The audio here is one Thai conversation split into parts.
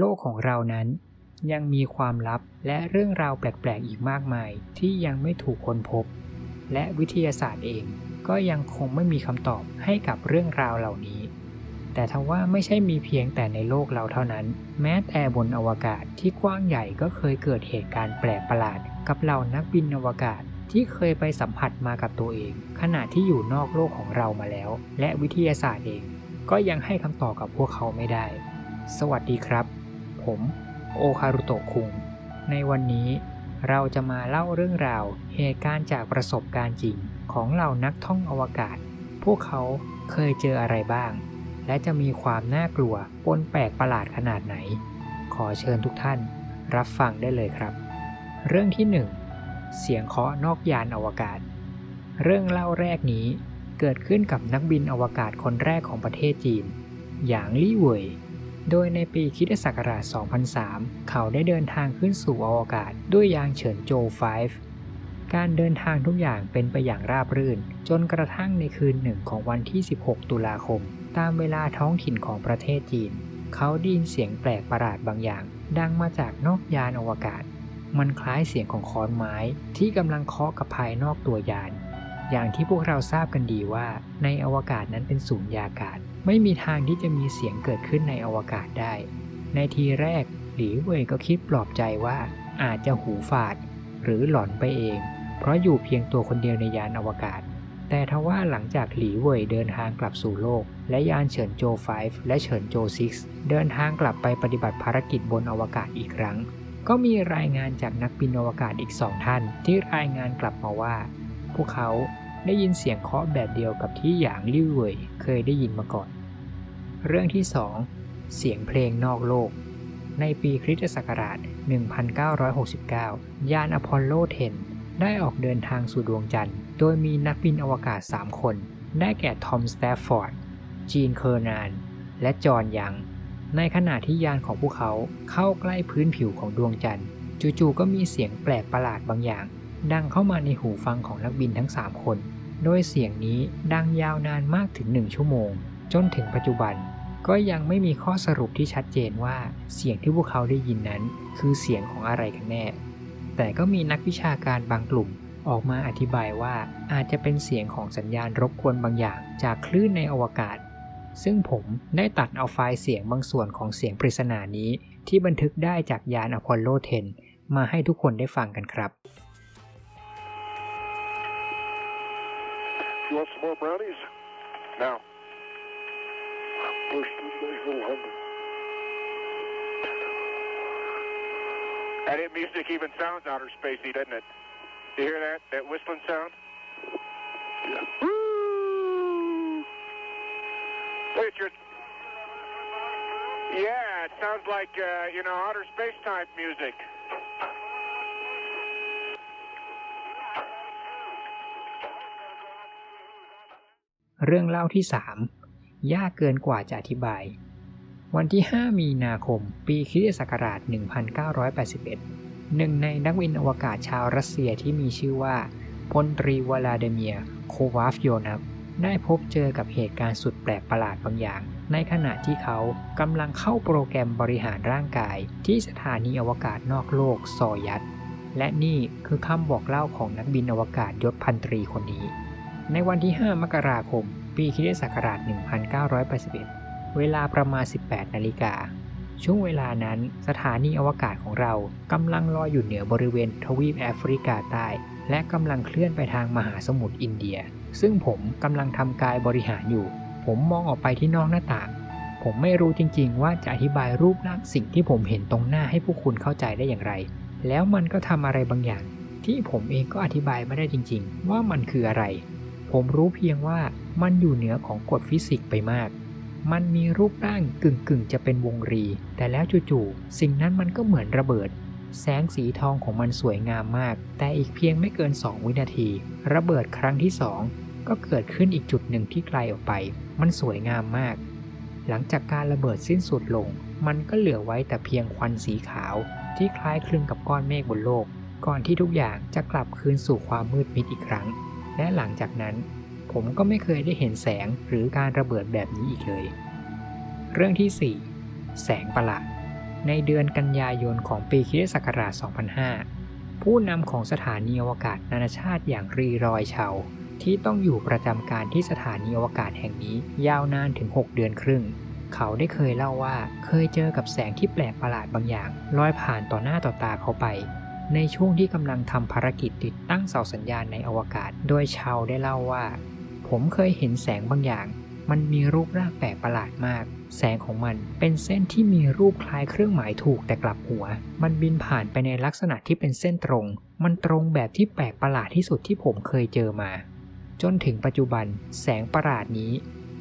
โลกของเรานั้น ยังมีความลับและเรื่องราวแปลกๆอีกมากมายที่ยังไม่ถูกค้นพบ และวิทยาศาสตร์เองก็ยังคงไม่มีคำตอบให้กับเรื่องราวเหล่านี้ แต่ทว่าไม่ใช่มีเพียงแต่ในโลกเราเท่านั้น แม้แต่บนอวกาศที่กว้างใหญ่ก็เคยเกิดเหตุการณ์แปลกประหลาด กับเหล่านักบินอวกาศที่เคยไปสัมผัสมากับตัวเอง ขณะที่อยู่นอกโลกของเรามาแล้ว และวิทยาศาสตร์เอง ก็ยังให้คำตอบกับพวกเขาไม่ได้ สวัสดีครับ ผม โอคารุโตะคุง ในวันนี้เราจะมาเล่าเรื่องราวเหตุการณ์จากประสบการณ์จริงของเหล่านักท่องอวกาศ พวกเขาเคยเจออะไรบ้าง และจะมีความน่ากลัวปนแปลกประหลาดขนาดไหน ขอเชิญทุกท่านรับฟังได้เลยครับ เรื่องที่ 1 เสียงเคาะนอกยานอวกาศ เรื่องเล่าแรกนี้เกิดขึ้นกับนักบินอวกาศคนแรกของประเทศจีนอย่างลี่เว่ย โดยในปีคริสตศักราช 2003 เขาได้เดินทางขึ้นสู่อวกาศด้วยยานเฉินโจ 5 การเดินทางทุกอย่างเป็นไปอย่างราบรื่น จนกระทั่งในคืนหนึ่งของวันที่ 16 ตุลาคม ตามเวลาท้องถิ่นของประเทศจีน เขาได้ยินเสียงแปลกประหลาดบางอย่าง ดังมาจากนอกยานอวกาศ มันคล้ายเสียงของค้อนไม้ที่กำลังเคาะกับภายนอกตัวยาน อย่างที่พวกเราทราบกันดีว่า ในอวกาศนั้นเป็นสูญญากาศ ไม่มีทางที่จะมีเสียงเกิดขึ้นในอวกาศได้ ในทีแรกหลีเว่ยก็คิดปลอบใจว่าอาจจะหูฝาด หรือหลอนไปเอง เพราะอยู่เพียงตัวคนเดียวในยานอวกาศ แต่ทว่าหลังจากหลีเว่ยเดินทางกลับสู่โลก และยานเฉินโจ 5 และเฉินโจ 6 เดินทางกลับไปปฏิบัติภารกิจบนอวกาศอีกครั้ง ก็มีรายงานจากนักบินอวกาศอีกสองท่าน ที่รายงานกลับมาว่า พวกเขา ได้ยินเสียงเคาะแบบเดียวกับที่หยางลิ่วเว่ยเคยได้ยินมาก่อน เรื่องที่ 2 เสียงเพลงนอกโลก ในปีคริสตศักราช 1969 ยานอพอลโล 10 ได้ออกเดินทางสู่ดวงจันทร์ โดยมีนักบินอวกาศ 3 คน ได้แก่ทอม สแตฟฟอร์ด จีน เคอร์นาน และจอห์น ยัง ในขณะที่ยานของพวกเขาเข้าใกล้พื้นผิวของดวงจันทร์ จู่ๆ ก็มีเสียงแปลกประหลาดบางอย่าง ดังเข้ามาในหูฟังของนักบินทั้ง 3 คน โดยเสียงนี้ดังยาวนานมากถึง 1 ชั่วโมง จนถึงปัจจุบัน ก็ยังไม่มีข้อสรุปที่ชัดเจนว่าเสียงที่พวกเขาได้ยินนั้น คือเสียงของอะไรกันแน่ แต่ก็มีนักวิชาการบางกลุ่มออกมาอธิบายว่าอาจจะเป็นเสียงของสัญญาณรบกวนบางอย่างจากคลื่นในอวกาศ ซึ่งผมได้ตัดเอาไฟล์เสียงบางส่วนของเสียงปริศนานี้ ที่บันทึกได้จากยานอพอลโล 10 มาให้ทุกคนได้ฟังกันครับ You want some more brownies? Now. A nice little. That music even sounds outer spacey, doesn't it? Do you hear that? That whistling sound? Yeah. Woo! Your. Yeah, it sounds like uh, you know outer space type music. เรื่องเล่าที่ 3 ยากเกินกว่าจะอธิบาย วันที่ 5 มีนาคม ปีคริสตศักราช 1981 หนึ่งในนักบินอวกาศชาวรัสเซียที่มีชื่อว่าพลตรีวลาเดเมียโควาฟโยนับได้พบเจอกับเหตุการณ์สุดแปลกประหลาดบางอย่าง ในขณะที่เขากำลังเข้าโปรแกรมบริหารร่างกาย ที่สถานีอวกาศนอกโลกซอยัตและนี่คือคำบอกเล่าของนักบินอวกาศยศพันตรีคนนี้ ในวันที่ 5 มกราคม ปีคริสตศักราช 1981 เวลาประมาณ 18 นาฬิกา ช่วงเวลานั้นสถานีอวกาศของเรากำลังลอยอยู่เหนือบริเวณทวีปแอฟริกาใต้ และกำลังเคลื่อนไปทางมหาสมุทรอินเดีย ซึ่งผมกำลังทำกายบริหารอยู่ ผมมองออกไปที่นอกหน้าต่าง ผมไม่รู้จริงๆ ว่าจะอธิบายรูปร่างสิ่งที่ผมเห็นตรงหน้าให้ผู้คุณเข้าใจได้อย่างไร แล้วมันก็ทำอะไรบางอย่างที่ผมเองก็อธิบายไม่ได้จริง ๆ ว่ามันคืออะไร ผมรู้เพียงว่ามันอยู่เหนือของกฎฟิสิกส์ไปมาก มันมีรูปร่างกึ่งกึ่งๆจะเป็นวงรี แต่แล้วจู่ๆสิ่งนั้นมันก็เหมือนระเบิด แสงสีทองของมันสวยงามมาก แต่อีกเพียงไม่เกิน 2 วินาที ระเบิดครั้งที่2ก็เกิดขึ้นอีกจุดหนึ่งที่ไกลออกไป มันสวยงามมาก หลังจากการระเบิดสิ้นสุดลง มันก็เหลือไว้แต่เพียงควันสีขาว ที่คล้ายคลึงกับก้อนเมฆบนโลก ก่อนที่ทุกอย่างจะกลับคืนสู่ความมืดมิดอีกครั้ง และหลังจากนั้น ผมก็ไม่เคยได้เห็นแสงหรือการระเบิดแบบนี้อีกเลย เรื่องที่ 4 แสงประหลาด ในเดือนกันยายนของปีคริสตศักราช2005 ผู้นำของสถานีอวกาศนานาชาติอย่างรีรอยเชาที่ต้องอยู่ประจำการที่สถานีอวกาศแห่งนี้ยาวนานถึง 6 เดือนครึ่ง เขาได้เคยเล่าว่าเคยเจอกับแสงที่แปลกประหลาดบางอย่างลอยผ่านต่อหน้าต่อตาเขาไป ในช่วงที่กำลังทำภารกิจติดตั้งเสาสัญญาณในอวกาศ โดยชาวได้เล่าว่า ผมเคยเห็นแสงบางอย่าง มันมีรูปร่างแปลกประหลาดมาก แสงของมันเป็นเส้นที่มีรูปคล้ายเครื่องหมายถูกแต่กลับหัว มันบินผ่านไปในลักษณะที่เป็นเส้นตรง มันตรงแบบที่แปลกประหลาดที่สุดที่ผมเคยเจอมา จนถึงปัจจุบัน แสงประหลาดนี้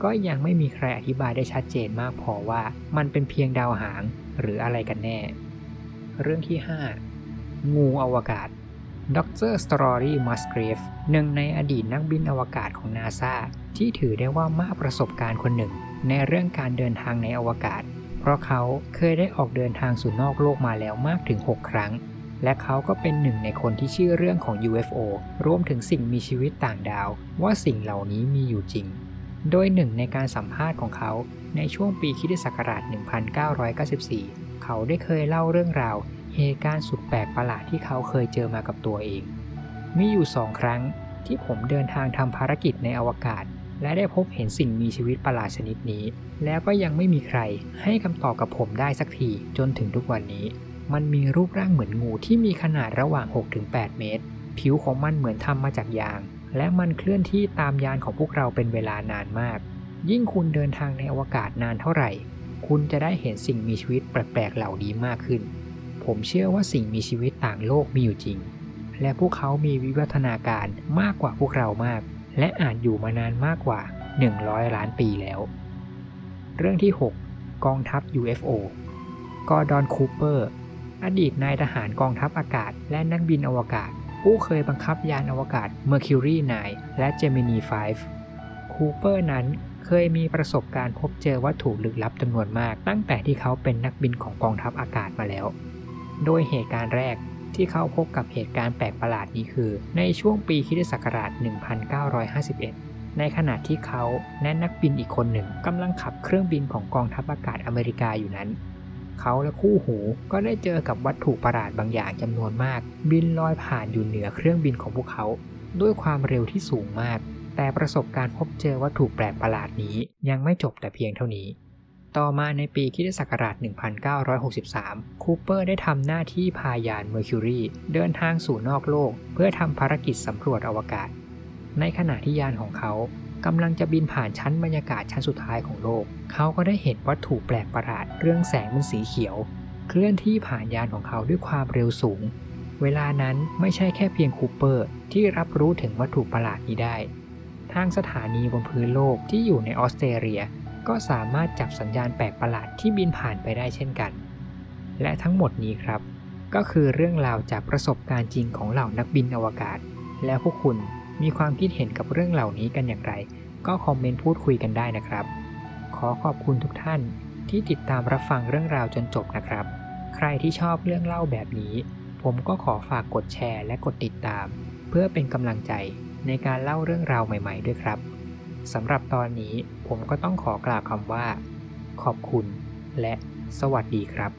ก็ยังไม่มีใครอธิบายได้ชัดเจนมากพอว่ามันเป็นเพียงดาวหางหรืออะไรกันแน่ เรื่องที่ 5 งูอวกาศดรสตรอรี่มัสเกรฟหนึ่งในอดีตนักบินอวกาศของนาซาที่ถือได้ว่ามากประสบการณ์คนหนึ่ง ในเรื่องการเดินทางในอวกาศ เพราะเขาเคยได้ออกเดินทางสู่นอกโลกมาแล้วมากถึง 6 ครั้ง และเขาก็เป็นหนึ่งในคนที่เชื่อเรื่องของ UFO รวมถึงสิ่งมีชีวิตต่างดาว ว่าสิ่งเหล่านี้มีอยู่จริง โดยหนึ่งในการสัมภาษณ์ของเขาในช่วงปีคริสตศักราช 1994 เขาได้เคยเล่าเรื่องราว เหตุการณ์สุดแปลกประหลาดที่เขาเคยเจอมากับตัวเอง มีอยู่สองครั้งที่ผมเดินทางทำภารกิจในอวกาศ และได้พบเห็นสิ่งมีชีวิตประหลาดชนิดนี้ แล้วก็ยังไม่มีใครให้คำตอบกับผมได้สักทีจนถึงทุกวันนี้ มันมีรูปร่างเหมือนงูที่มีขนาดระหว่าง 6-8 เมตร ผิวของมันเหมือนทำมาจากยาง และมันเคลื่อนที่ตามยานของพวกเราเป็นเวลานานมาก ยิ่งคุณเดินทางในอวกาศนานเท่าไหร่ คุณจะได้เห็นสิ่งมีชีวิตแปลกๆเหล่านี้มากขึ้น ผมเชื่อว่าสิ่งมีชีวิตต่างโลกมีอยู่จริง และพวกเขามีวิวัฒนาการมากกว่าพวกเรามาก และอาจอยู่มานานมากกว่า 100 ล้านปีแล้ว เรื่องที่ 6 กองทัพ UFO กอร์ดอนคูเปอร์ อดีตนายทหารกองทัพอากาศ และนักบินอวกาศ ผู้เคยบังคับยานอวกาศ Mercury 9 และ Gemini 5 คูเปอร์นั้นเคยมีประสบการณ์พบเจอวัตถุลึกลับจำนวนมาก ตั้งแต่ที่เขาเป็นนักบินของกองทัพอากาศมาแล้ว โดยเหตุการณ์แรกที่เขาพบกับเหตุการณ์แปลกประหลาดนี้คือ ในช่วงปีคิศักราช 1951 ในขณะที่เขาและนักบินอีกคนหนึ่งกำลังขับเครื่องบินของกองทัพอากาศอเมริกาอยู่นั้น เขาและคู่หูก็ได้เจอกับวัตถุประหลาดบางอย่างจำนวนมาก บินลอยผ่านอยู่เหนือเครื่องบินของพวกเขา ด้วยความเร็วที่สูงมาก แต่ประสบการณ์พบเจอวัตถุแปลกประหลาดนี้ยังไม่จบแต่เพียงเท่านี้ ต่อมาในปีคิศักราช 1963 คูเปอร์ได้ทำหน้าที่พายาน Mercury เดินทางสู่นอกโลก เพื่อทำภารกิจสำรวจอวกาศ ในขณะที่ยานของเขากำลังจะบินผ่านชั้นบรรยากาศชั้นสุดท้ายของโลก เขาก็ได้เห็นวัตถุแปลกประหลาดเรื่องแสงเป็นสีเขียว เคลื่อนที่ผ่านยานของเขาด้วยความเร็วสูง เวลานั้นไม่ใช่แค่เพียงคูเปอร์ ที่รับรู้ถึงวัตถุประหลาดนี้ได้ ทางสถานีบนพื้นโลกที่อยู่ในออสเตรเลีย ก็สามารถจับสัญญาณแปลกประหลาดที่บินผ่านไปได้เช่นกัน และทั้งหมดนี้ครับ ก็คือเรื่องราวจากประสบการณ์จริงของเหล่านักบินอวกาศ แล้วพวกคุณมีความคิดเห็นกับเรื่องเหล่านี้กันอย่างไร ก็คอมเมนต์พูดคุยกันได้นะครับ ขอขอบคุณทุกท่านที่ติดตามรับฟังเรื่องราวจนจบนะครับ ใครที่ชอบเรื่องเล่าแบบนี้ ผมก็ขอฝากกดแชร์และกดติดตาม เพื่อเป็นกำลังใจในการเล่าเรื่องราวใหม่ ๆ ด้วยครับ สำหรับตอนนี้ผมก็ต้องขอกล่าวคำว่า ขอบคุณและสวัสดีครับ